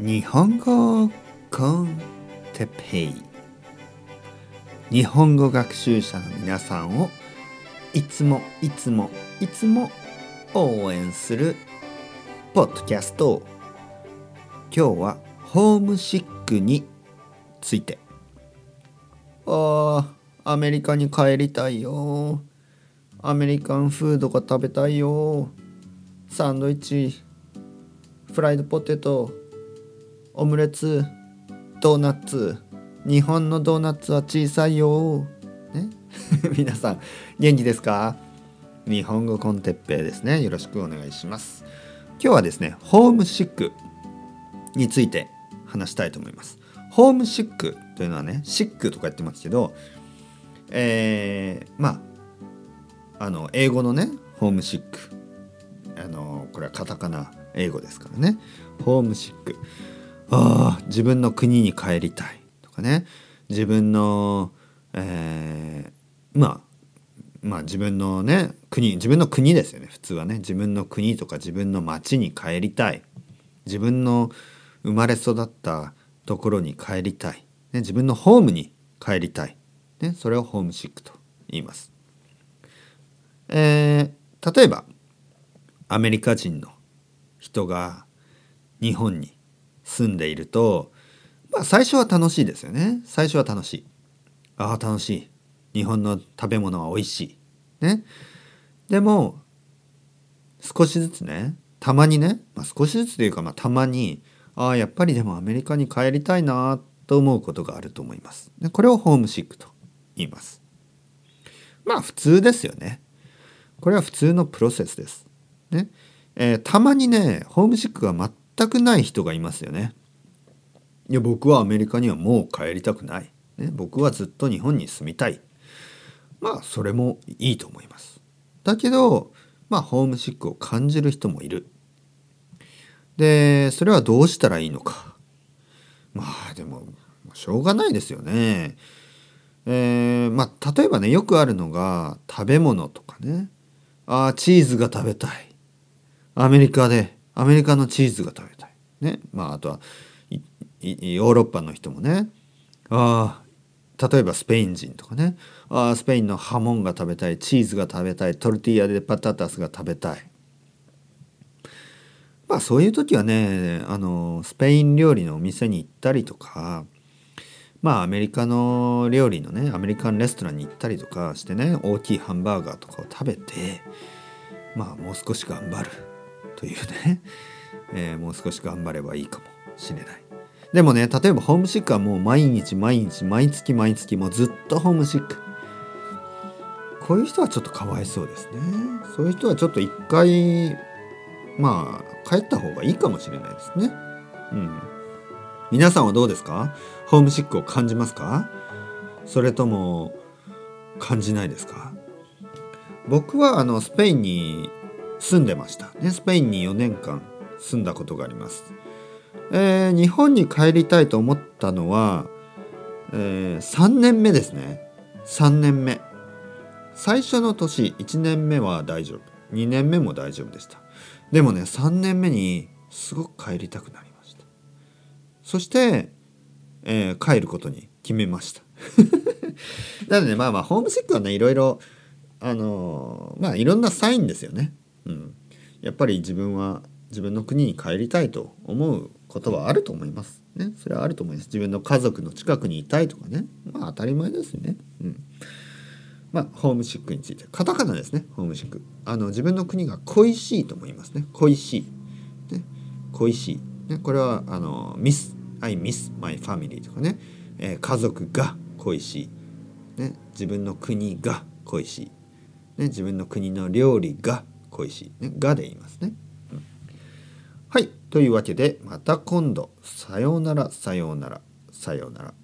日本語コンテペイ。日本語学習者の皆さんをいつもいつもいつも応援するポッドキャスト。今日はホームシックについて。ああアメリカに帰りたいよ。アメリカンフードが食べたいよ。サンドイッチフライドポテト。オムレツドーナツ。日本のドーナツは小さいよ、ね、皆さん元気ですか？日本語コンテッペイですね。よろしくお願いします。今日はですねホームシックについて話したいと思います。ホームシックというのはねシックとか言ってますけどえー、まああの英語のねホームシック。あのこれはカタカナ英語ですからね。ホームシック。あ自分の国に帰りたいとかね。自分の、えー、まあまあ自分のね国自分の国ですよね普通はね。自分の国とか自分の町に帰りたい。自分の生まれ育ったところに帰りたい、ね、自分のホームに帰りたい、ね、それをホームシックと言います。えー、例えばアメリカ人の人が日本に住んでいると、まあ、最初は楽しいですよね。最初は楽しい。ああ楽しい。日本の食べ物は美味しい。ね。でも少しずつねたまにね、まあ、少しずつというか、まあ、たまにああやっぱりでもアメリカに帰りたいなと思うことがあると思います。でこれをホームシックと言います。まあ普通ですよね。これは普通のプロセスです。ね。えー、たまにねホームシックが全くない人がいますよね。いや僕はアメリカにはもう帰りたくない、ね、僕はずっと日本に住みたいまあそれもいいと思います。だけどまあホームシックを感じる人もいる。でそれはどうしたらいいのかまあでもしょうがないですよね。えー、まあ例えばねよくあるのが食べ物とかねあチーズが食べたいアメリカでアメリカのチーズが食べたい。ね。まああとはヨーロッパの人もねああ例えばスペイン人とかねああスペインのハモンが食べたいチーズが食べたいトルティーヤでパタタスが食べたい。まあそういう時はねあのスペイン料理のお店に行ったりとかまあアメリカの料理のねアメリカンレストランに行ったりとかしてね大きいハンバーガーとかを食べてまあもう少し頑張るというね、えー、もう少し頑張ればいいかもしれない。でもね例えばホームシックはもう毎日毎日毎月毎月もうずっとホームシック。こういう人はちょっとかわいそうですね。そういう人はちょっと一回まあ帰った方がいいかもしれないですね。うん。皆さんはどうですか？ホームシックを感じますか？それとも感じないですか？僕はあのスペインに住んでました、ね、スペインに4年間住んだことがあります、えー、日本に帰りたいと思ったのは、えー、3年目ですね。3年目。最初の年1年目は大丈夫。2年目も大丈夫でした。でもね3年目にすごく帰りたくなりました。そして、えー、帰ることに決めました。なのでまあまあホームシックはねいろいろあのー、まあいろんなサインですよね。うん、やっぱり自分は自分の国に帰りたいと思うことはあると思います。ね、それはあると思います。自分の家族の近くにいたいとかね。まあ当たり前ですよね。うん。まあホームシックについて。カタカナですね。ホームシック。あの自分の国が恋しいと思いますね。恋しい。ね。恋しい。ね、これはあのミス。I miss my family とかね。えー、家族が恋しい。ね。自分の国が恋しい。ね。自分の国の料理が恋しい、ね、がで言いますね。うん、はいというわけでまた今度さようならさようならさようなら。